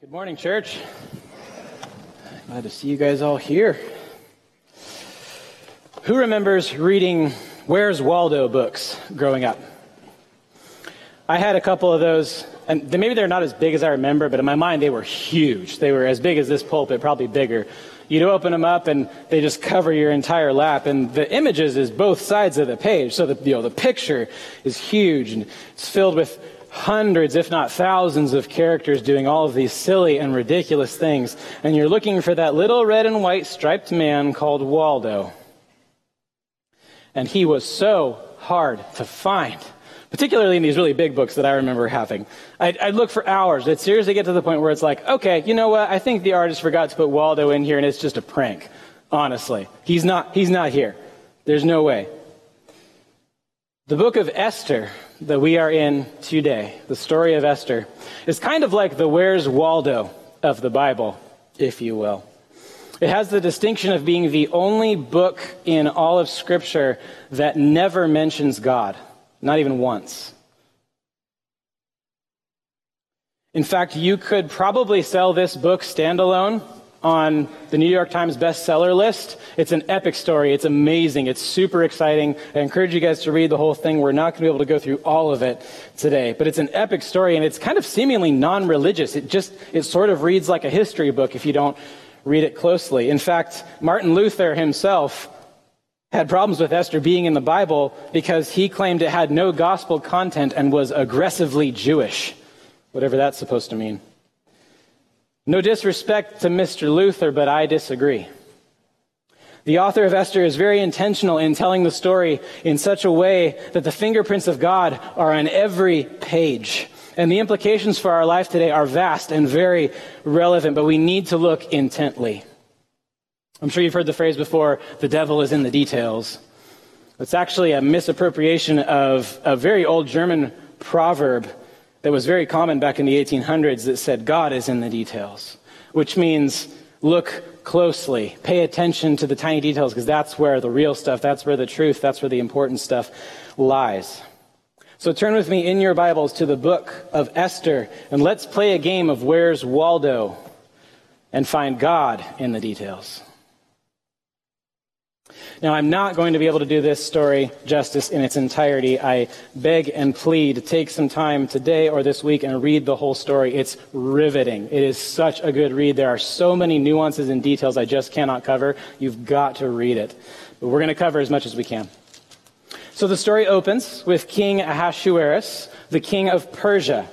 Good morning, church. Glad to see you guys all here. Who remembers reading Where's Waldo books growing up? I had a couple of those, and maybe they're not as big as I remember, but in my mind they were huge. They were as big as this pulpit, probably bigger. You'd open them up and they just cover your entire lap, and the images is both sides of the page, so the you know the picture is huge and it's filled with hundreds, if not thousands, of characters doing all of these silly and ridiculous things, and you're looking for that little red and white striped man called Waldo. And he was so hard to find, particularly in these really big books that I remember having. I'd, I'd look for hours. I'd seriously get to the point where it's like, okay, you know what? I think the artist forgot to put Waldo in here, and it's just a prank. Honestly, he's not. He's not here. There's no way. The book of Esther that we are in today, the story of Esther, is kind of like the Where's Waldo of the Bible, if you will. It has the distinction of being the only book in all of Scripture that never mentions God, not even once. In fact, you could probably sell this book standalone on the New York Times bestseller list. It's an epic story. It's amazing. It's super exciting. I encourage you guys to read the whole thing. We're not going to be able to go through all of it today, but it's an epic story and it's kind of seemingly non-religious. It just, it sort of reads like a history book if you don't read it closely. In fact, Martin Luther himself had problems with Esther being in the Bible because he claimed it had no gospel content and was aggressively Jewish, whatever that's supposed to mean. No disrespect to Mr. Luther, but I disagree. The author of Esther is very intentional in telling the story in such a way that the fingerprints of God are on every page. And the implications for our life today are vast and very relevant, but we need to look intently. I'm sure you've heard the phrase before the devil is in the details. It's actually a misappropriation of a very old German proverb that was very common back in the 1800s that said, God is in the details, which means look closely, pay attention to the tiny details, because that's where the real stuff, that's where the truth, that's where the important stuff lies. So turn with me in your Bibles to the book of Esther, and let's play a game of Where's Waldo and find God in the details. Now, I'm not going to be able to do this story justice in its entirety. I beg and plead take some time today or this week and read the whole story. It's riveting. It is such a good read. There are so many nuances and details I just cannot cover. You've got to read it. But we're going to cover as much as we can. So the story opens with King Ahasuerus, the king of Persia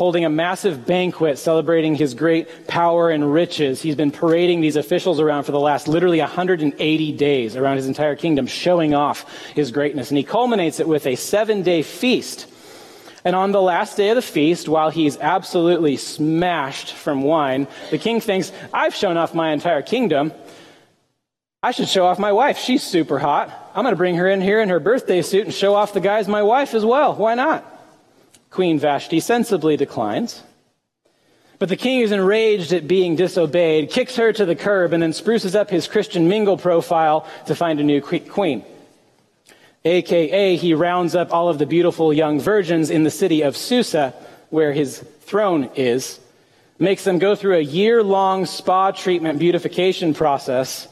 holding a massive banquet celebrating his great power and riches. He's been parading these officials around for the last literally 180 days around his entire kingdom, showing off his greatness. And he culminates it with a seven day feast. And on the last day of the feast, while he's absolutely smashed from wine, the king thinks, I've shown off my entire kingdom. I should show off my wife. She's super hot. I'm going to bring her in here in her birthday suit and show off the guys my wife as well. Why not? Queen Vashti sensibly declines. But the king is enraged at being disobeyed, kicks her to the curb, and then spruces up his Christian mingle profile to find a new queen. AKA, he rounds up all of the beautiful young virgins in the city of Susa, where his throne is, makes them go through a year long spa treatment beautification process,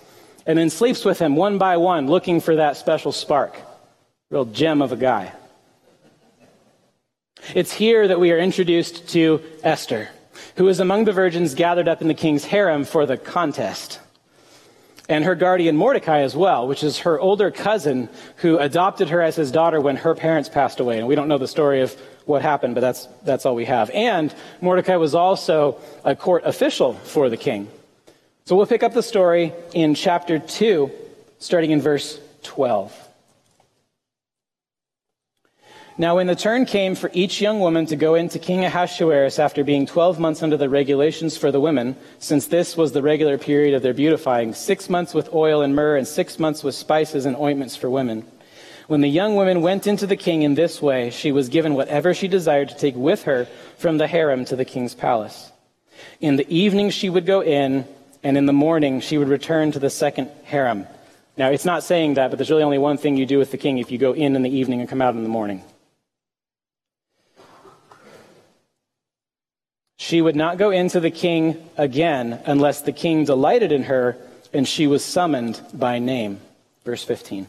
and then sleeps with them one by one, looking for that special spark. Real gem of a guy. It's here that we are introduced to Esther, who is among the virgins gathered up in the king's harem for the contest. And her guardian Mordecai as well, which is her older cousin who adopted her as his daughter when her parents passed away. And we don't know the story of what happened, but that's, that's all we have. And Mordecai was also a court official for the king. So we'll pick up the story in chapter 2, starting in verse 12. Now, when the turn came for each young woman to go into King Ahasuerus after being 12 months under the regulations for the women, since this was the regular period of their beautifying, six months with oil and myrrh, and six months with spices and ointments for women. When the young woman went into the king in this way, she was given whatever she desired to take with her from the harem to the king's palace. In the evening she would go in, and in the morning she would return to the second harem. Now, it's not saying that, but there's really only one thing you do with the king if you go in in the evening and come out in the morning. She would not go into the king again unless the king delighted in her and she was summoned by name. Verse 15.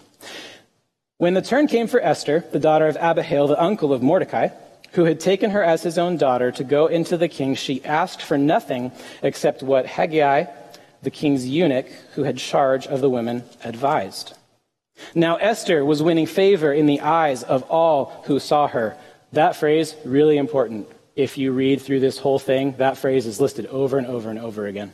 When the turn came for Esther, the daughter of Abihail, the uncle of Mordecai, who had taken her as his own daughter to go into the king, she asked for nothing except what Hegai, the king's eunuch, who had charge of the women, advised. Now Esther was winning favor in the eyes of all who saw her. That phrase, really important. If you read through this whole thing, that phrase is listed over and over and over again.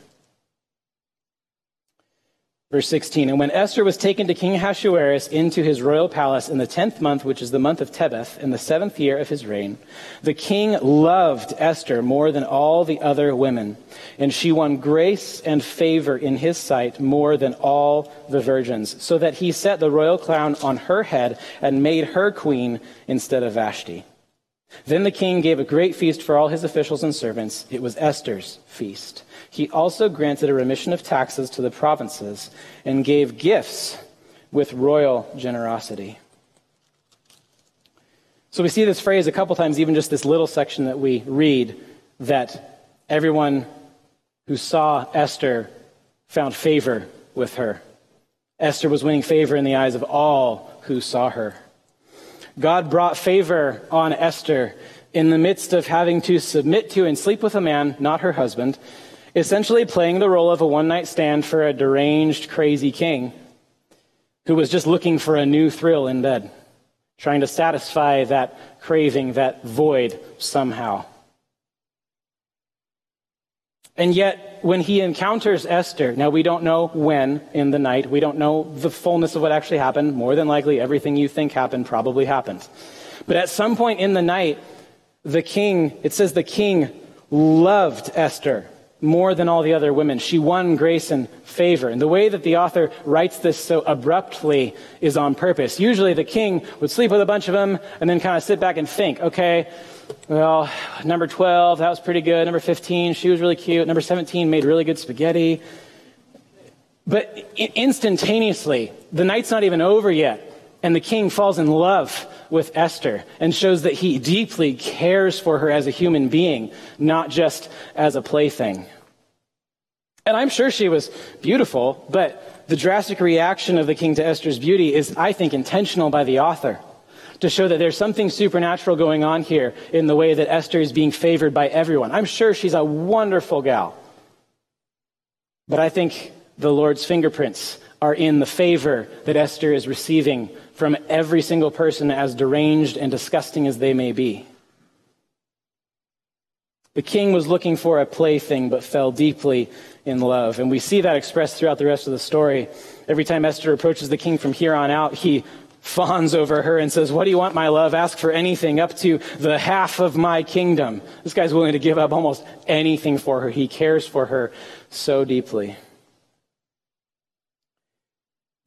Verse 16, and when Esther was taken to King Ahasuerus into his royal palace in the tenth month, which is the month of Tebeth, in the seventh year of his reign, the king loved Esther more than all the other women, and she won grace and favor in his sight more than all the virgins, so that he set the royal crown on her head and made her queen instead of Vashti. Then the king gave a great feast for all his officials and servants. It was Esther's feast. He also granted a remission of taxes to the provinces and gave gifts with royal generosity. So we see this phrase a couple times, even just this little section that we read, that everyone who saw Esther found favor with her. Esther was winning favor in the eyes of all who saw her. God brought favor on Esther in the midst of having to submit to and sleep with a man, not her husband, essentially playing the role of a one night stand for a deranged, crazy king who was just looking for a new thrill in bed, trying to satisfy that craving, that void somehow. And yet, when he encounters Esther, now we don't know when in the night, we don't know the fullness of what actually happened. More than likely, everything you think happened probably happened. But at some point in the night, the king, it says the king loved Esther more than all the other women. She won grace and favor. And the way that the author writes this so abruptly is on purpose. Usually the king would sleep with a bunch of them and then kind of sit back and think, okay, well, number 12, that was pretty good. Number 15, she was really cute. Number 17 made really good spaghetti. But instantaneously, the night's not even over yet. And the king falls in love with Esther and shows that he deeply cares for her as a human being, not just as a plaything. And I'm sure she was beautiful, but the drastic reaction of the king to Esther's beauty is, I think, intentional by the author to show that there's something supernatural going on here in the way that Esther is being favored by everyone. I'm sure she's a wonderful gal. But I think the Lord's fingerprints are in the favor that Esther is receiving from every single person, as deranged and disgusting as they may be. The king was looking for a plaything, but fell deeply in love. And we see that expressed throughout the rest of the story. Every time Esther approaches the king from here on out, he fawns over her and says, What do you want, my love? Ask for anything up to the half of my kingdom. This guy's willing to give up almost anything for her. He cares for her so deeply.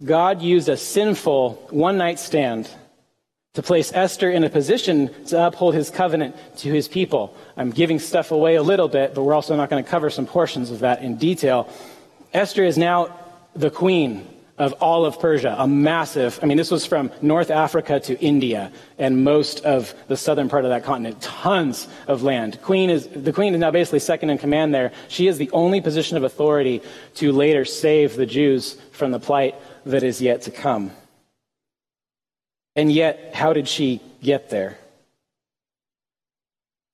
God used a sinful one night stand to place Esther in a position to uphold his covenant to his people. I'm giving stuff away a little bit, but we're also not going to cover some portions of that in detail. Esther is now the queen of all of Persia, a massive, I mean, this was from North Africa to India and most of the southern part of that continent, tons of land. Queen is, the queen is now basically second in command there. She is the only position of authority to later save the Jews from the plight that is yet to come. And yet, how did she get there?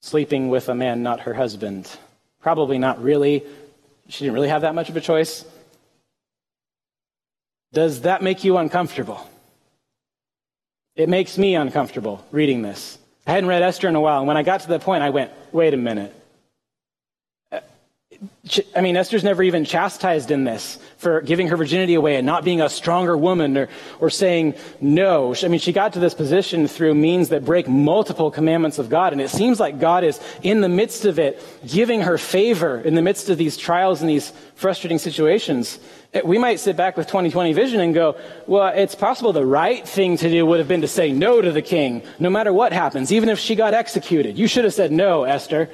Sleeping with a man not her husband. Probably not really. She didn't really have that much of a choice. Does that make you uncomfortable? It makes me uncomfortable reading this. I hadn't read Esther in a while, and when I got to that point, I went, wait a minute. I mean, Esther's never even chastised in this for giving her virginity away and not being a stronger woman or, or saying no. I mean, she got to this position through means that break multiple commandments of God. And it seems like God is in the midst of it, giving her favor in the midst of these trials and these frustrating situations. Eh, we might sit back with 2020 vision and go, well, it's possible the right thing to do would have been to say no to the king, no matter what happens, even if she got executed. You should have said no, Esther.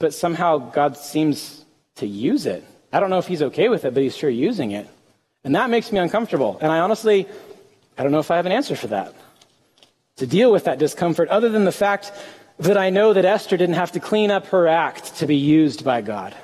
But somehow God seems to use it. I don't know if he's okay with it, but he's sure using it. And that makes me uncomfortable. And I honestly, I don't know if I have an answer for that. to deal with that discomfort other than the fact that I know that Esther didn't have to clean up her act to be used by God.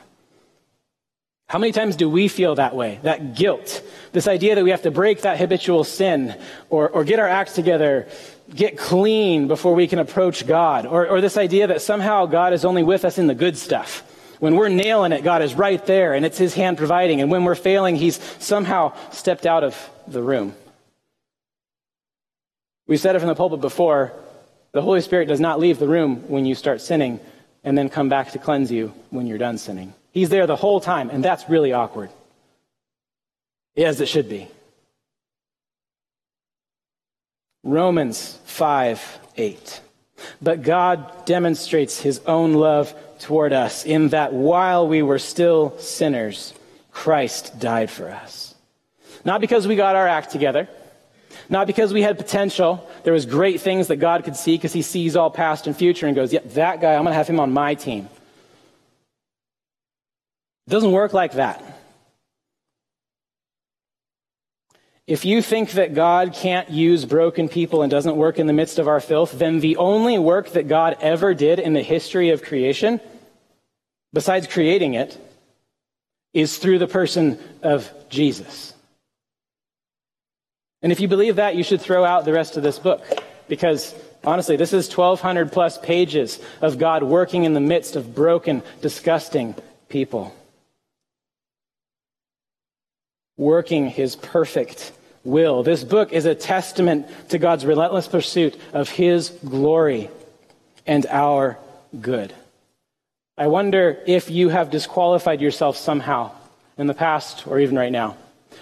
How many times do we feel that way? That guilt. This idea that we have to break that habitual sin or, or get our acts together, get clean before we can approach God. Or, or this idea that somehow God is only with us in the good stuff. When we're nailing it, God is right there and it's His hand providing. And when we're failing, He's somehow stepped out of the room. We've said it from the pulpit before the Holy Spirit does not leave the room when you start sinning and then come back to cleanse you when you're done sinning. He's there the whole time, and that's really awkward. As it should be. Romans 5 8. But God demonstrates his own love toward us in that while we were still sinners, Christ died for us. Not because we got our act together, not because we had potential. There was great things that God could see because he sees all past and future and goes, yeah, that guy, I'm going to have him on my team. It doesn't work like that. If you think that God can't use broken people and doesn't work in the midst of our filth, then the only work that God ever did in the history of creation, besides creating it, is through the person of Jesus. And if you believe that, you should throw out the rest of this book because honestly, this is 1,200 plus pages of God working in the midst of broken, disgusting people. Working his perfect will. This book is a testament to God's relentless pursuit of his glory and our good. I wonder if you have disqualified yourself somehow in the past or even right now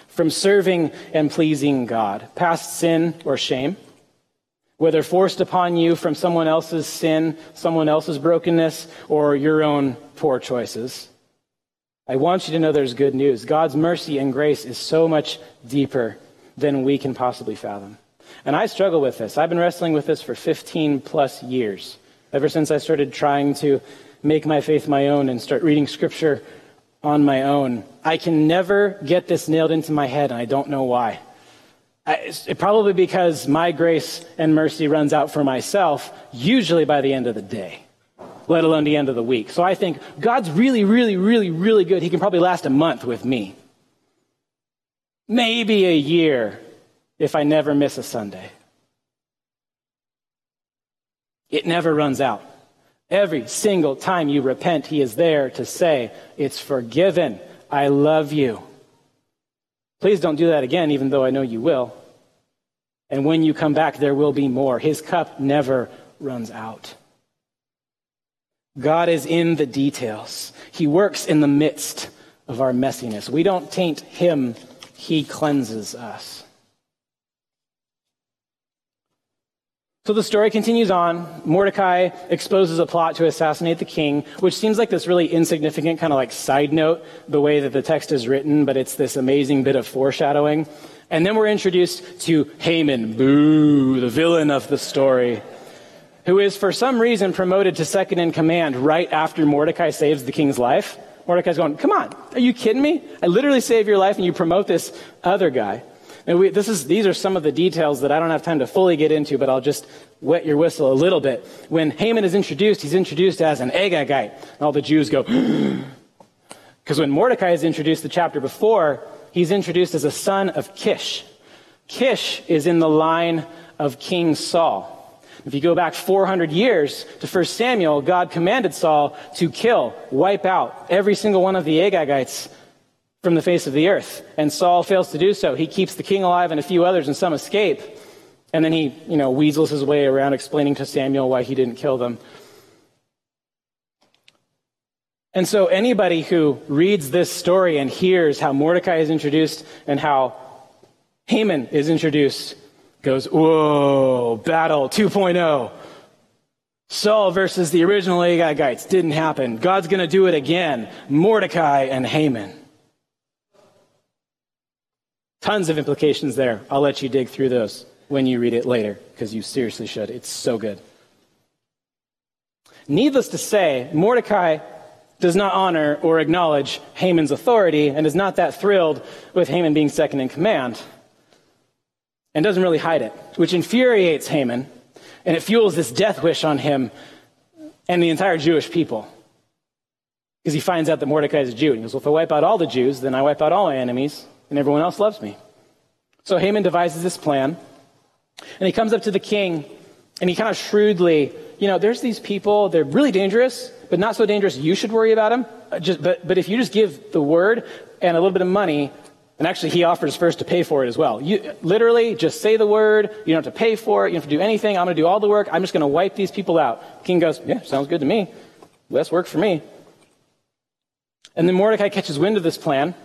from serving and pleasing God, past sin or shame, whether forced upon you from someone else's sin, someone else's brokenness, or your own poor choices. I want you to know there's good news. God's mercy and grace is so much deeper than we can possibly fathom. And I struggle with this. I've been wrestling with this for 15 plus years, ever since I started trying to make my faith my own and start reading scripture on my own. I can never get this nailed into my head, and I don't know why. I, probably because my grace and mercy runs out for myself, usually by the end of the day, let alone the end of the week. So I think God's really, really, really, really good. He can probably last a month with me. Maybe a year if I never miss a Sunday. It never runs out. Every single time you repent, He is there to say, It's forgiven. I love you. Please don't do that again, even though I know you will. And when you come back, there will be more. His cup never runs out. God is in the details. He works in the midst of our messiness. We don't taint Him, He cleanses us. So the story continues on. Mordecai exposes a plot to assassinate the king, which seems like this really insignificant kind of like side note, the way that the text is written, but it's this amazing bit of foreshadowing. And then we're introduced to Haman, boo, the villain of the story, who is for some reason promoted to second in command right after Mordecai saves the king's life. Mordecai's going, come on, are you kidding me? I literally save your life and you promote this other guy. We, this is, these are some of the details that I don't have time to fully get into, but I'll just wet your whistle a little bit. When Haman is introduced, he's introduced as an Agagite. And all the Jews go, because when Mordecai is introduced the chapter before, he's introduced as a son of Kish. Kish is in the line of King Saul. If you go back 400 years to 1 Samuel, God commanded Saul to kill, wipe out every single one of the Agagites from the face of the earth. And Saul fails to do so. He keeps the king alive and a few others, and some escape. And then he, you know, weasels his way around explaining to Samuel why he didn't kill them. And so anybody who reads this story and hears how Mordecai is introduced and how Haman is introduced goes, whoa, battle 2.0. Saul versus the original Agagites didn't happen. God's going to do it again. Mordecai and Haman. Tons of implications there. I'll let you dig through those when you read it later, because you seriously should. It's so good. Needless to say, Mordecai does not honor or acknowledge Haman's authority and is not that thrilled with Haman being second in command and doesn't really hide it, which infuriates Haman, And it fuels this death wish on him and the entire Jewish people. Because he finds out that Mordecai is a Jew. And he goes, Well, if I wipe out all the Jews, then I wipe out all my enemies, and everyone else loves me. So Haman devises this plan, and he comes up to the king, and he kind of shrewdly, you know, there's these people, they're really dangerous, but not so dangerous you should worry about them. Uh, just, but, but if you just give the word and a little bit of money, and actually, he offers first to pay for it as well. You, literally, just say the word. You don't have to pay for it. You don't have to do anything. I'm going to do all the work. I'm just going to wipe these people out. The king goes, Yeah, sounds good to me. Less work for me. And then Mordecai catches wind of this plan,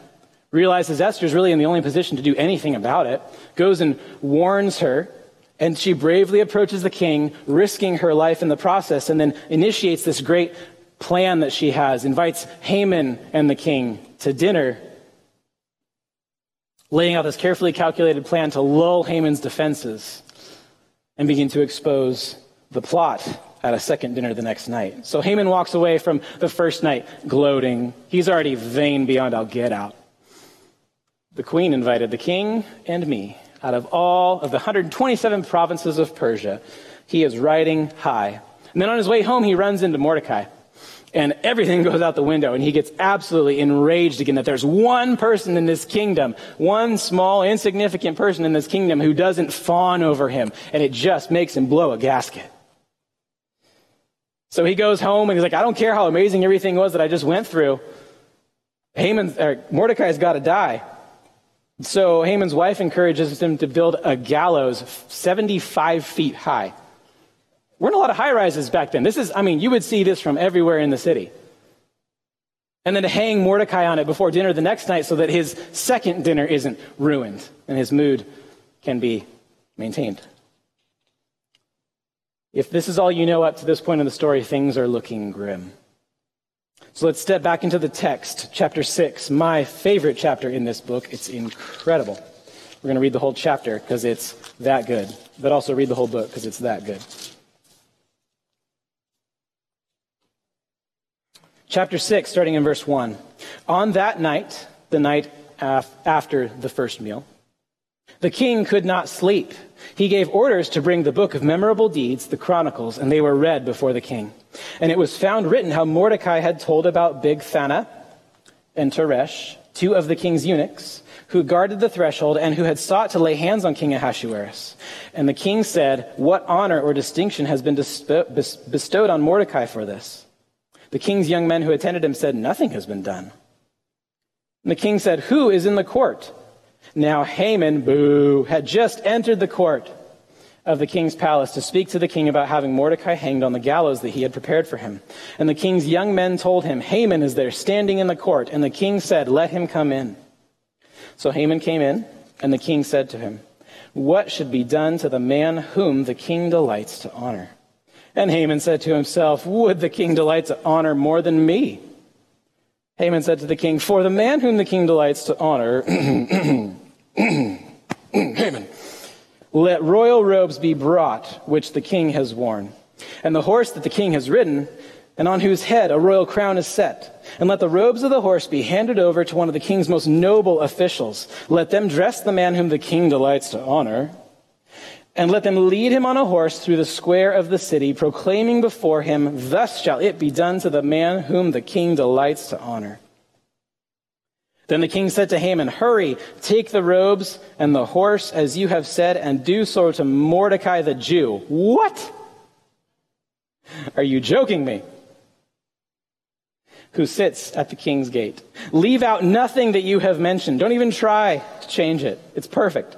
realizes Esther's really in the only position to do anything about it, goes and warns her, and she bravely approaches the king, risking her life in the process, and then initiates this great plan that she has, invites Haman and the king to dinner laying out this carefully calculated plan to lull Haman's defenses and begin to expose the plot at a second dinner the next night. So Haman walks away from the first night gloating. He's already vain beyond I'll get out. The queen invited the king and me out of all of the 127 provinces of Persia. He is riding high. And then on his way home, he runs into Mordecai and everything goes out the window and he gets absolutely enraged again that there's one person in this kingdom one small insignificant person in this kingdom who doesn't fawn over him and it just makes him blow a gasket. So he goes home and he's like i don't care how amazing everything was that i just went through. Haman or mordecai's got to die. So haman's wife encourages him to build a gallows 75 feet high weren't a lot of high rises back then. This is, I mean, you would see this from everywhere in the city. And then to hang Mordecai on it before dinner the next night so that his second dinner isn't ruined and his mood can be maintained. If this is all you know up to this point in the story, things are looking grim. So let's step back into the text, chapter 6, my favorite chapter in this book. It's incredible. We're going to read the whole chapter because it's that good, but also read the whole book because it's that good. Chapter 6, starting in verse 1. On that night, the night af- after the first meal, the king could not sleep. He gave orders to bring the book of memorable deeds, the Chronicles, and they were read before the king. And it was found written how Mordecai had told about Bigthana and Teresh, two of the king's eunuchs, who guarded the threshold and who had sought to lay hands on King Ahasuerus. And the king said, What honor or distinction has been bestowed on Mordecai for this? The king's young men who attended him said, Nothing has been done. And the king said, Who is in the court? Now Haman, boo, had just entered the court of the king's palace to speak to the king about having Mordecai hanged on the gallows that he had prepared for him. And the king's young men told him, Haman is there standing in the court. And the king said, Let him come in. So Haman came in, and the king said to him, What should be done to the man whom the king delights to honor? And Haman said to himself, Would the king delight to honor more than me? Haman said to the king, For the man whom the king delights to honor, Haman, let royal robes be brought, which the king has worn, and the horse that the king has ridden, and on whose head a royal crown is set. And let the robes of the horse be handed over to one of the king's most noble officials. Let them dress the man whom the king delights to honor and let them lead him on a horse through the square of the city, proclaiming before him, Thus shall it be done to the man whom the king delights to honor. Then the king said to Haman, Hurry, take the robes and the horse as you have said, and do so to Mordecai the Jew. What? Are you joking me? Who sits at the king's gate. Leave out nothing that you have mentioned. Don't even try to change it. It's perfect.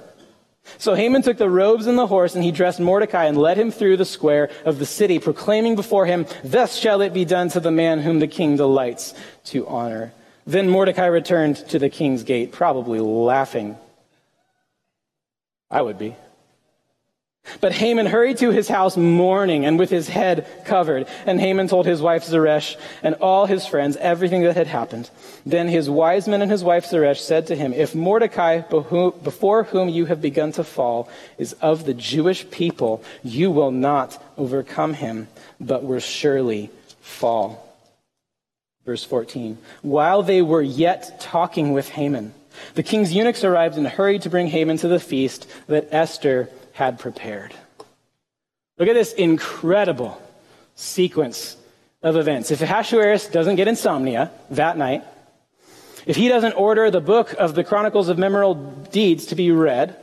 So Haman took the robes and the horse, and he dressed Mordecai and led him through the square of the city, proclaiming before him, Thus shall it be done to the man whom the king delights to honor. Then Mordecai returned to the king's gate, probably laughing. I would be. But Haman hurried to his house mourning and with his head covered. And Haman told his wife Zeresh and all his friends everything that had happened. Then his wise men and his wife Zeresh said to him, If Mordecai, before whom you have begun to fall, is of the Jewish people, you will not overcome him, but will surely fall. Verse 14. While they were yet talking with Haman, the king's eunuchs arrived and hurried to bring Haman to the feast that Esther had prepared. Look at this incredible sequence of events. If Ahasuerus doesn't get insomnia that night, if he doesn't order the book of the Chronicles of Memorable Deeds to be read,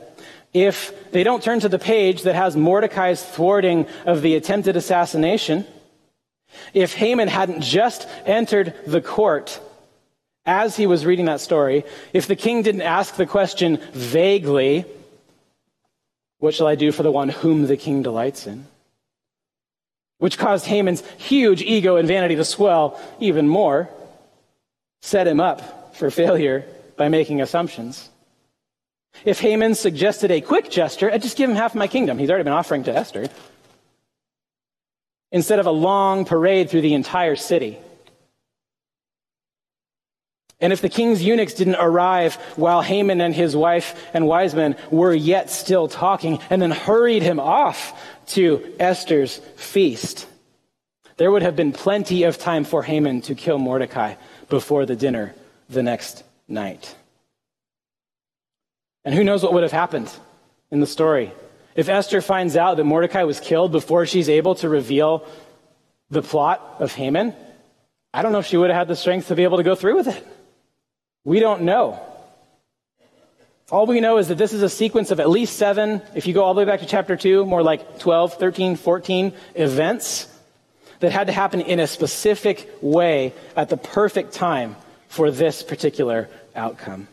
if they don't turn to the page that has Mordecai's thwarting of the attempted assassination, if Haman hadn't just entered the court as he was reading that story, if the king didn't ask the question vaguely, What shall I do for the one whom the king delights in? which caused Haman's huge ego and vanity to swell even more, set him up for failure by making assumptions. If Haman suggested a quick gesture, I'd just give him half my kingdom. He's already been offering to Esther. Instead of a long parade through the entire city. And if the king's eunuchs didn't arrive while Haman and his wife and wise men were yet still talking and then hurried him off to Esther's feast, there would have been plenty of time for Haman to kill Mordecai before the dinner the next night. And who knows what would have happened in the story? If Esther finds out that Mordecai was killed before she's able to reveal the plot of Haman, I don't know if she would have had the strength to be able to go through with it. We don't know. All we know is that this is a sequence of at least seven, if you go all the way back to chapter 2, more like 12, 13, 14 events that had to happen in a specific way at the perfect time for this particular outcome.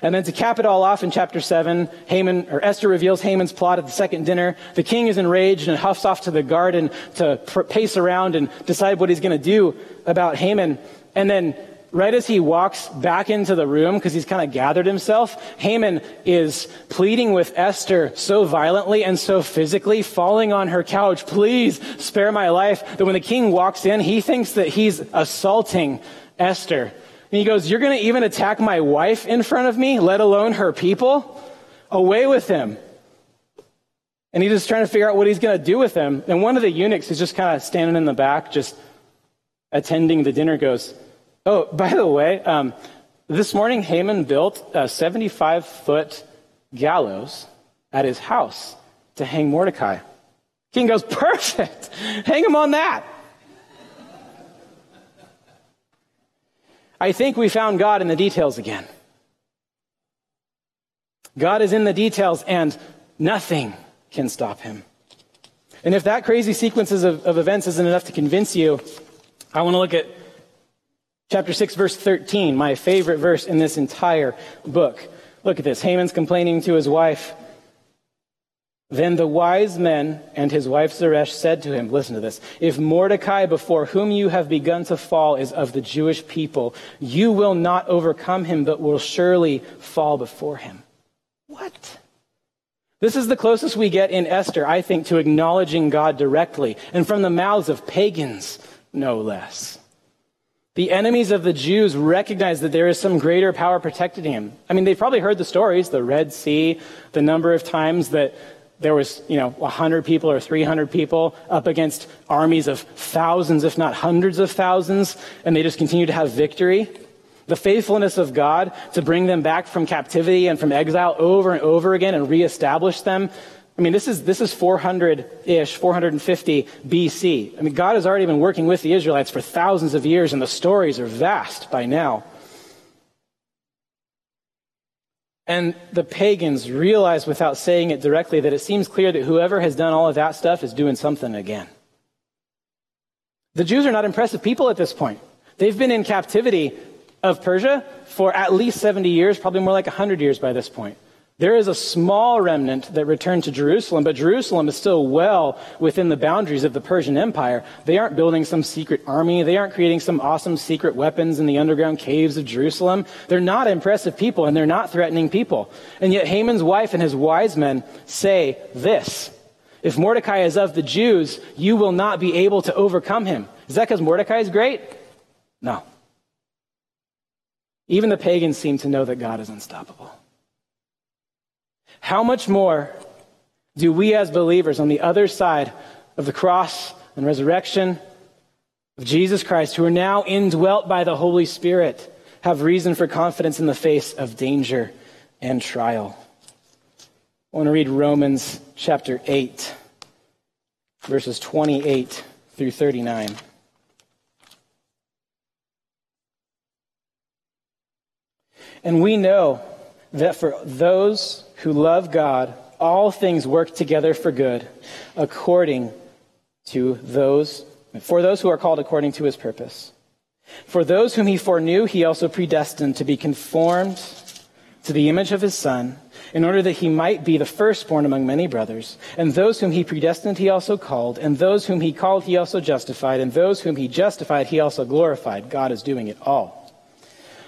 And then to cap it all off in chapter 7, Haman, or Esther reveals Haman's plot at the second dinner. The king is enraged and huffs off to the garden to pace around and decide what he's going to do about Haman. And then right as he walks back into the room, because he's kind of gathered himself, Haman is pleading with Esther so violently and so physically, falling on her couch, please spare my life, that when the king walks in, he thinks that he's assaulting Esther. And he goes, You're going to even attack my wife in front of me, let alone her people? Away with him. And he's just trying to figure out what he's going to do with him. And one of the eunuchs is just kind of standing in the back, just attending the dinner, goes, Oh, by the way, um, this morning Haman built a 75 foot gallows at his house to hang Mordecai. King goes, Perfect! Hang him on that. I think we found God in the details again. God is in the details, and nothing can stop him. And if that crazy sequence of, of events isn't enough to convince you, I want to look at Chapter 6, verse 13, my favorite verse in this entire book. Look at this. Haman's complaining to his wife. Then the wise men and his wife Zeresh said to him, Listen to this. If Mordecai, before whom you have begun to fall, is of the Jewish people, you will not overcome him, but will surely fall before him. What? This is the closest we get in Esther, I think, to acknowledging God directly, and from the mouths of pagans, no less. The enemies of the Jews recognize that there is some greater power protecting him. I mean, they've probably heard the stories, the Red Sea, the number of times that there was, you know, 100 people or 300 people up against armies of thousands, if not hundreds of thousands, and they just continue to have victory. The faithfulness of God to bring them back from captivity and from exile over and over again and reestablish them I mean, this is, this is 400 ish, 450 BC. I mean, God has already been working with the Israelites for thousands of years, and the stories are vast by now. And the pagans realize without saying it directly that it seems clear that whoever has done all of that stuff is doing something again. The Jews are not impressive people at this point. They've been in captivity of Persia for at least 70 years, probably more like 100 years by this point. There is a small remnant that returned to Jerusalem, but Jerusalem is still well within the boundaries of the Persian Empire. They aren't building some secret army. They aren't creating some awesome secret weapons in the underground caves of Jerusalem. They're not impressive people and they're not threatening people. And yet Haman's wife and his wise men say this. If Mordecai is of the Jews, you will not be able to overcome him. Is that because Mordecai is great? No. Even the pagans seem to know that God is unstoppable. How much more do we as believers on the other side of the cross and resurrection of Jesus Christ, who are now indwelt by the Holy Spirit, have reason for confidence in the face of danger and trial? I want to read Romans chapter 8, verses 28 through 39. And we know that for those who love God, all things work together for good, according to those, for those who are called according to his purpose. For those whom he foreknew, he also predestined to be conformed to the image of his Son, in order that he might be the firstborn among many brothers. And those whom he predestined, he also called. And those whom he called, he also justified. And those whom he justified, he also glorified. God is doing it all.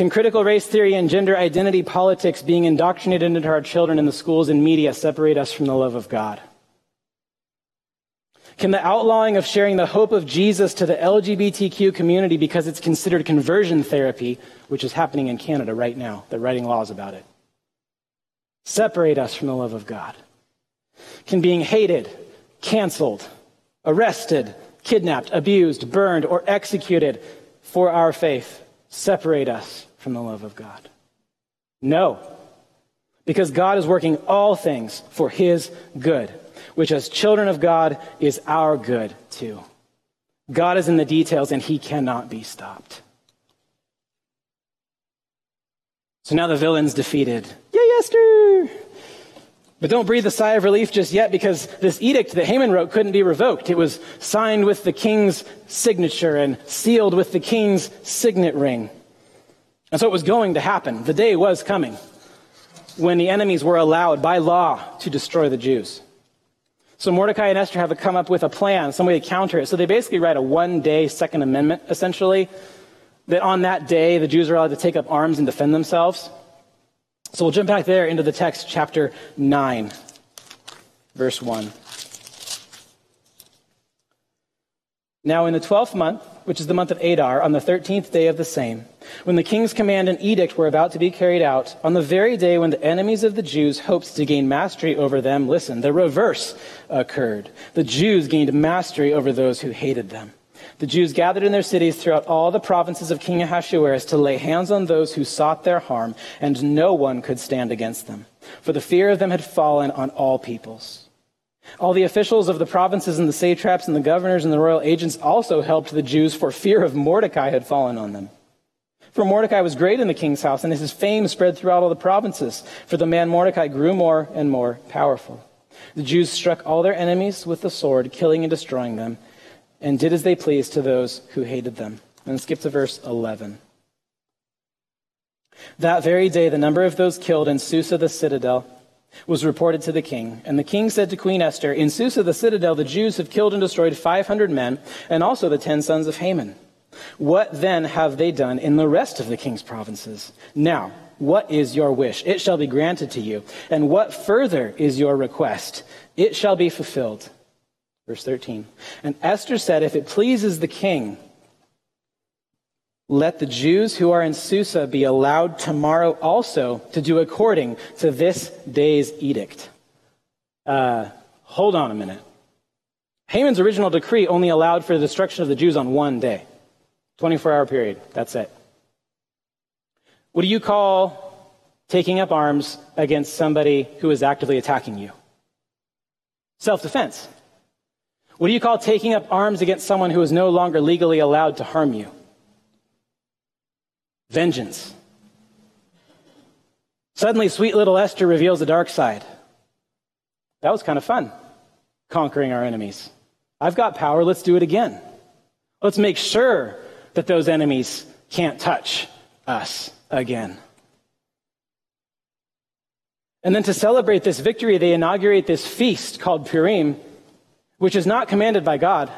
Can critical race theory and gender identity politics being indoctrinated into our children in the schools and media separate us from the love of God? Can the outlawing of sharing the hope of Jesus to the LGBTQ community because it's considered conversion therapy, which is happening in Canada right now, they're writing laws about it, separate us from the love of God? Can being hated, canceled, arrested, kidnapped, abused, burned, or executed for our faith separate us from the love of God? No. Because God is working all things for his good, which as children of God is our good too. God is in the details and he cannot be stopped. So now the villain's defeated. Yay, Esther! But don't breathe a sigh of relief just yet because this edict that Haman wrote couldn't be revoked. It was signed with the king's signature and sealed with the king's signet ring. And so it was going to happen. The day was coming when the enemies were allowed by law to destroy the Jews. So Mordecai and Esther have to come up with a plan, some way to counter it. So they basically write a one day Second Amendment, essentially, that on that day the Jews are allowed to take up arms and defend themselves. So we'll jump back there into the text, chapter 9, verse 1. Now, in the twelfth month, which is the month of Adar, on the thirteenth day of the same, when the king's command and edict were about to be carried out, on the very day when the enemies of the Jews hoped to gain mastery over them, listen, the reverse occurred. The Jews gained mastery over those who hated them. The Jews gathered in their cities throughout all the provinces of King Ahasuerus to lay hands on those who sought their harm, and no one could stand against them. For the fear of them had fallen on all peoples. All the officials of the provinces and the satraps and the governors and the royal agents also helped the Jews, for fear of Mordecai had fallen on them. For Mordecai was great in the king's house, and his fame spread throughout all the provinces. For the man Mordecai grew more and more powerful. The Jews struck all their enemies with the sword, killing and destroying them and did as they pleased to those who hated them. And skip to verse 11. That very day, the number of those killed in Susa the citadel was reported to the king. And the king said to Queen Esther, In Susa the citadel, the Jews have killed and destroyed 500 men, and also the ten sons of Haman. What then have they done in the rest of the king's provinces? Now, what is your wish? It shall be granted to you. And what further is your request? It shall be fulfilled. Verse 13. And Esther said, If it pleases the king, let the Jews who are in Susa be allowed tomorrow also to do according to this day's edict. Uh, hold on a minute. Haman's original decree only allowed for the destruction of the Jews on one day 24 hour period. That's it. What do you call taking up arms against somebody who is actively attacking you? Self defense. What do you call taking up arms against someone who is no longer legally allowed to harm you? Vengeance. Suddenly, sweet little Esther reveals the dark side. That was kind of fun, conquering our enemies. I've got power, let's do it again. Let's make sure that those enemies can't touch us again. And then to celebrate this victory, they inaugurate this feast called Purim, which is not commanded by God.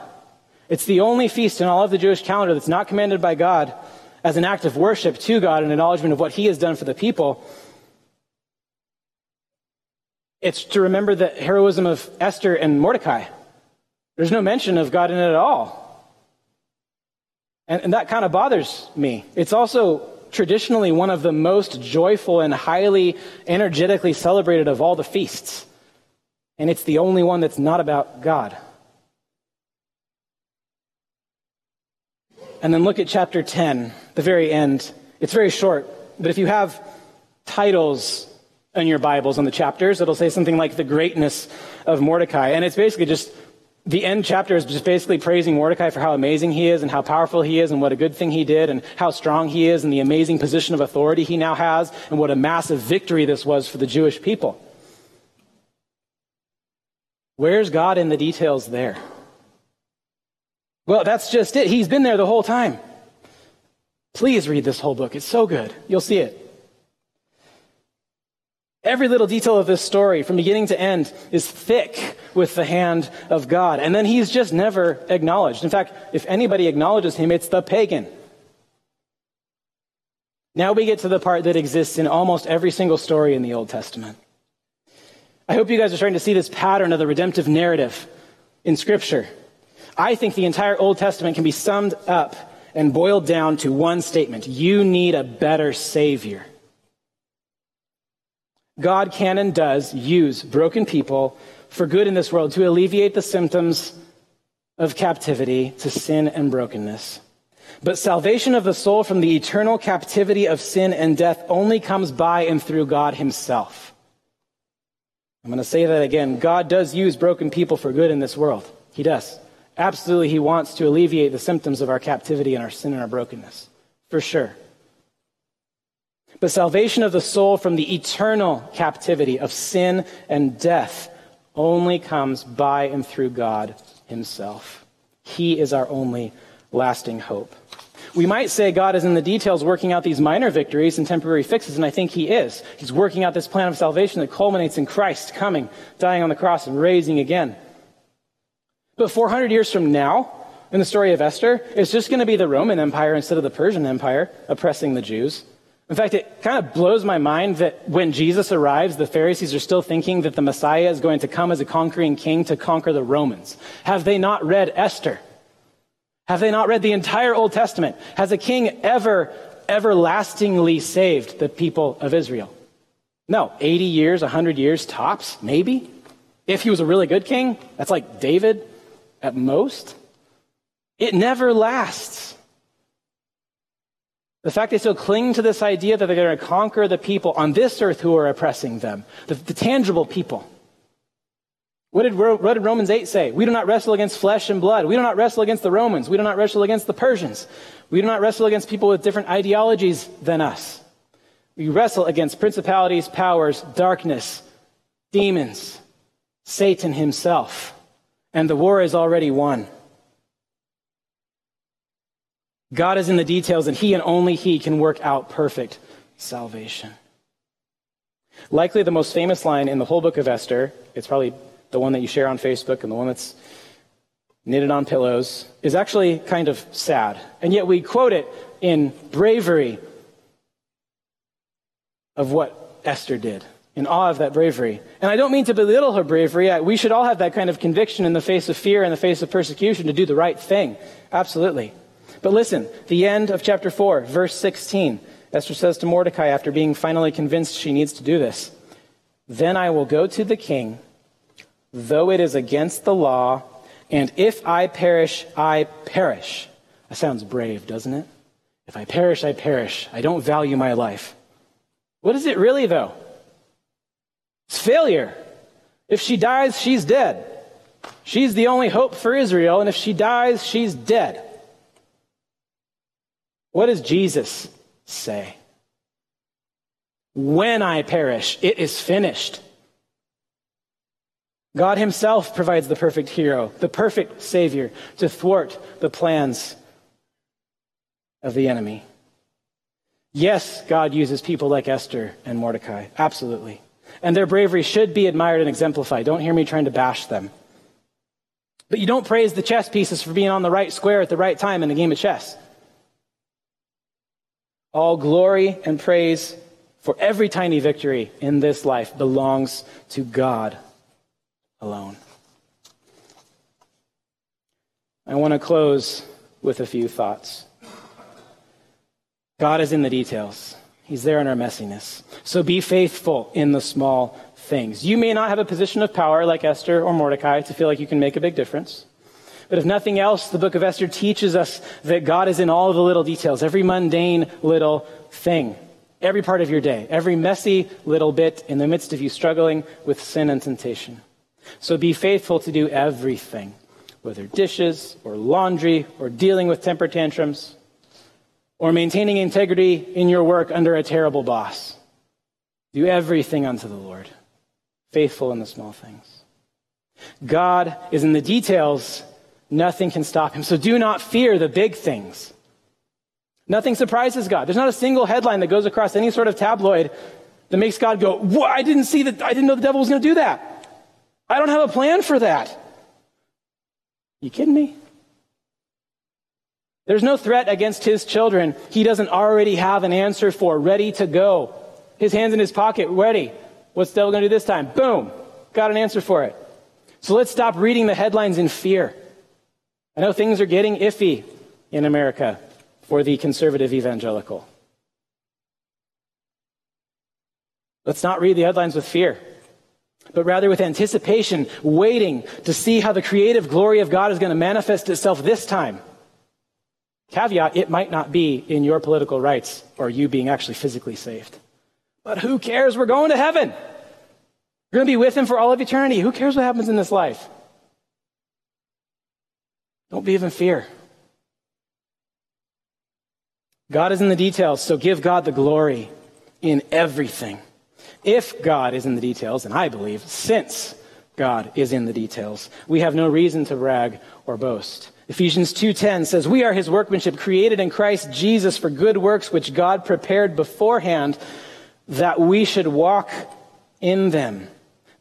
It's the only feast in all of the Jewish calendar that's not commanded by God as an act of worship to God and acknowledgement of what He has done for the people. It's to remember the heroism of Esther and Mordecai. There's no mention of God in it at all. And, and that kind of bothers me. It's also traditionally one of the most joyful and highly energetically celebrated of all the feasts. And it's the only one that's not about God. And then look at chapter 10, the very end. It's very short, but if you have titles in your Bibles on the chapters, it'll say something like the greatness of Mordecai. And it's basically just the end chapter is just basically praising Mordecai for how amazing he is and how powerful he is and what a good thing he did and how strong he is and the amazing position of authority he now has and what a massive victory this was for the Jewish people. Where's God in the details there? Well, that's just it. He's been there the whole time. Please read this whole book. It's so good. You'll see it. Every little detail of this story, from beginning to end, is thick with the hand of God. And then he's just never acknowledged. In fact, if anybody acknowledges him, it's the pagan. Now we get to the part that exists in almost every single story in the Old Testament. I hope you guys are starting to see this pattern of the redemptive narrative in Scripture. I think the entire Old Testament can be summed up and boiled down to one statement You need a better Savior. God can and does use broken people for good in this world to alleviate the symptoms of captivity to sin and brokenness. But salvation of the soul from the eternal captivity of sin and death only comes by and through God Himself. I'm going to say that again. God does use broken people for good in this world. He does. Absolutely, He wants to alleviate the symptoms of our captivity and our sin and our brokenness. For sure. But salvation of the soul from the eternal captivity of sin and death only comes by and through God Himself. He is our only lasting hope. We might say God is in the details working out these minor victories and temporary fixes, and I think He is. He's working out this plan of salvation that culminates in Christ coming, dying on the cross, and raising again. But 400 years from now, in the story of Esther, it's just going to be the Roman Empire instead of the Persian Empire oppressing the Jews. In fact, it kind of blows my mind that when Jesus arrives, the Pharisees are still thinking that the Messiah is going to come as a conquering king to conquer the Romans. Have they not read Esther? Have they not read the entire Old Testament? Has a king ever, everlastingly saved the people of Israel? No, 80 years, 100 years tops, maybe. If he was a really good king, that's like David at most. It never lasts. The fact they still cling to this idea that they're going to conquer the people on this earth who are oppressing them, the, the tangible people. What did, what did, Romans 8 say? We do not wrestle against flesh and blood. We do not wrestle against the Romans. We do not wrestle against the Persians. We do not wrestle against people with different ideologies than us. We wrestle against principalities, powers, darkness, demons, Satan himself. And the war is already won. God is in the details, and He and only He can work out perfect salvation. Likely the most famous line in the whole book of Esther, it's probably the one that you share on Facebook and the one that's knitted on pillows, is actually kind of sad. And yet we quote it in bravery of what Esther did, in awe of that bravery. And I don't mean to belittle her bravery. We should all have that kind of conviction in the face of fear, in the face of persecution, to do the right thing. Absolutely. But listen, the end of chapter 4, verse 16. Esther says to Mordecai after being finally convinced she needs to do this Then I will go to the king, though it is against the law, and if I perish, I perish. That sounds brave, doesn't it? If I perish, I perish. I don't value my life. What is it really, though? It's failure. If she dies, she's dead. She's the only hope for Israel, and if she dies, she's dead. What does Jesus say? When I perish, it is finished. God Himself provides the perfect hero, the perfect Savior to thwart the plans of the enemy. Yes, God uses people like Esther and Mordecai. Absolutely. And their bravery should be admired and exemplified. Don't hear me trying to bash them. But you don't praise the chess pieces for being on the right square at the right time in a game of chess. All glory and praise for every tiny victory in this life belongs to God alone. I want to close with a few thoughts. God is in the details. He's there in our messiness. So be faithful in the small things. You may not have a position of power like Esther or Mordecai to feel like you can make a big difference. But if nothing else, the book of Esther teaches us that God is in all the little details, every mundane little thing, every part of your day, every messy little bit in the midst of you struggling with sin and temptation. So be faithful to do everything, whether dishes or laundry or dealing with temper tantrums or maintaining integrity in your work under a terrible boss. Do everything unto the Lord, faithful in the small things. God is in the details. Nothing can stop him. So do not fear the big things. Nothing surprises God. There's not a single headline that goes across any sort of tabloid that makes God go, I didn't see that. I didn't know the devil was going to do that. I don't have a plan for that. You kidding me? There's no threat against his children he doesn't already have an answer for, ready to go. His hands in his pocket, ready. What's the devil going to do this time? Boom. Got an answer for it. So let's stop reading the headlines in fear. I know things are getting iffy in America for the conservative evangelical. Let's not read the headlines with fear but rather with anticipation, waiting to see how the creative glory of God is going to manifest itself this time. Caveat, it might not be in your political rights or you being actually physically saved. But who cares? We're going to heaven. We're going to be with Him for all of eternity. Who cares what happens in this life? Don't be in fear. God is in the details, so give God the glory in everything. If God is in the details, and I believe since God is in the details, we have no reason to brag or boast. Ephesians 2:10 says, "We are his workmanship created in Christ Jesus for good works which God prepared beforehand that we should walk in them."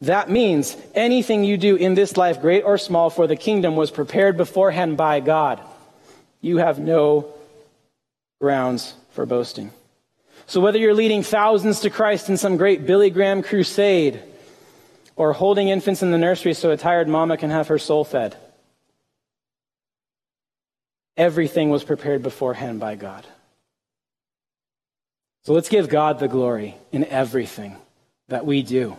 That means anything you do in this life, great or small, for the kingdom was prepared beforehand by God. You have no grounds for boasting. So whether you're leading thousands to Christ in some great Billy Graham crusade or holding infants in the nursery so a tired mama can have her soul fed, everything was prepared beforehand by God. So let's give God the glory in everything that we do.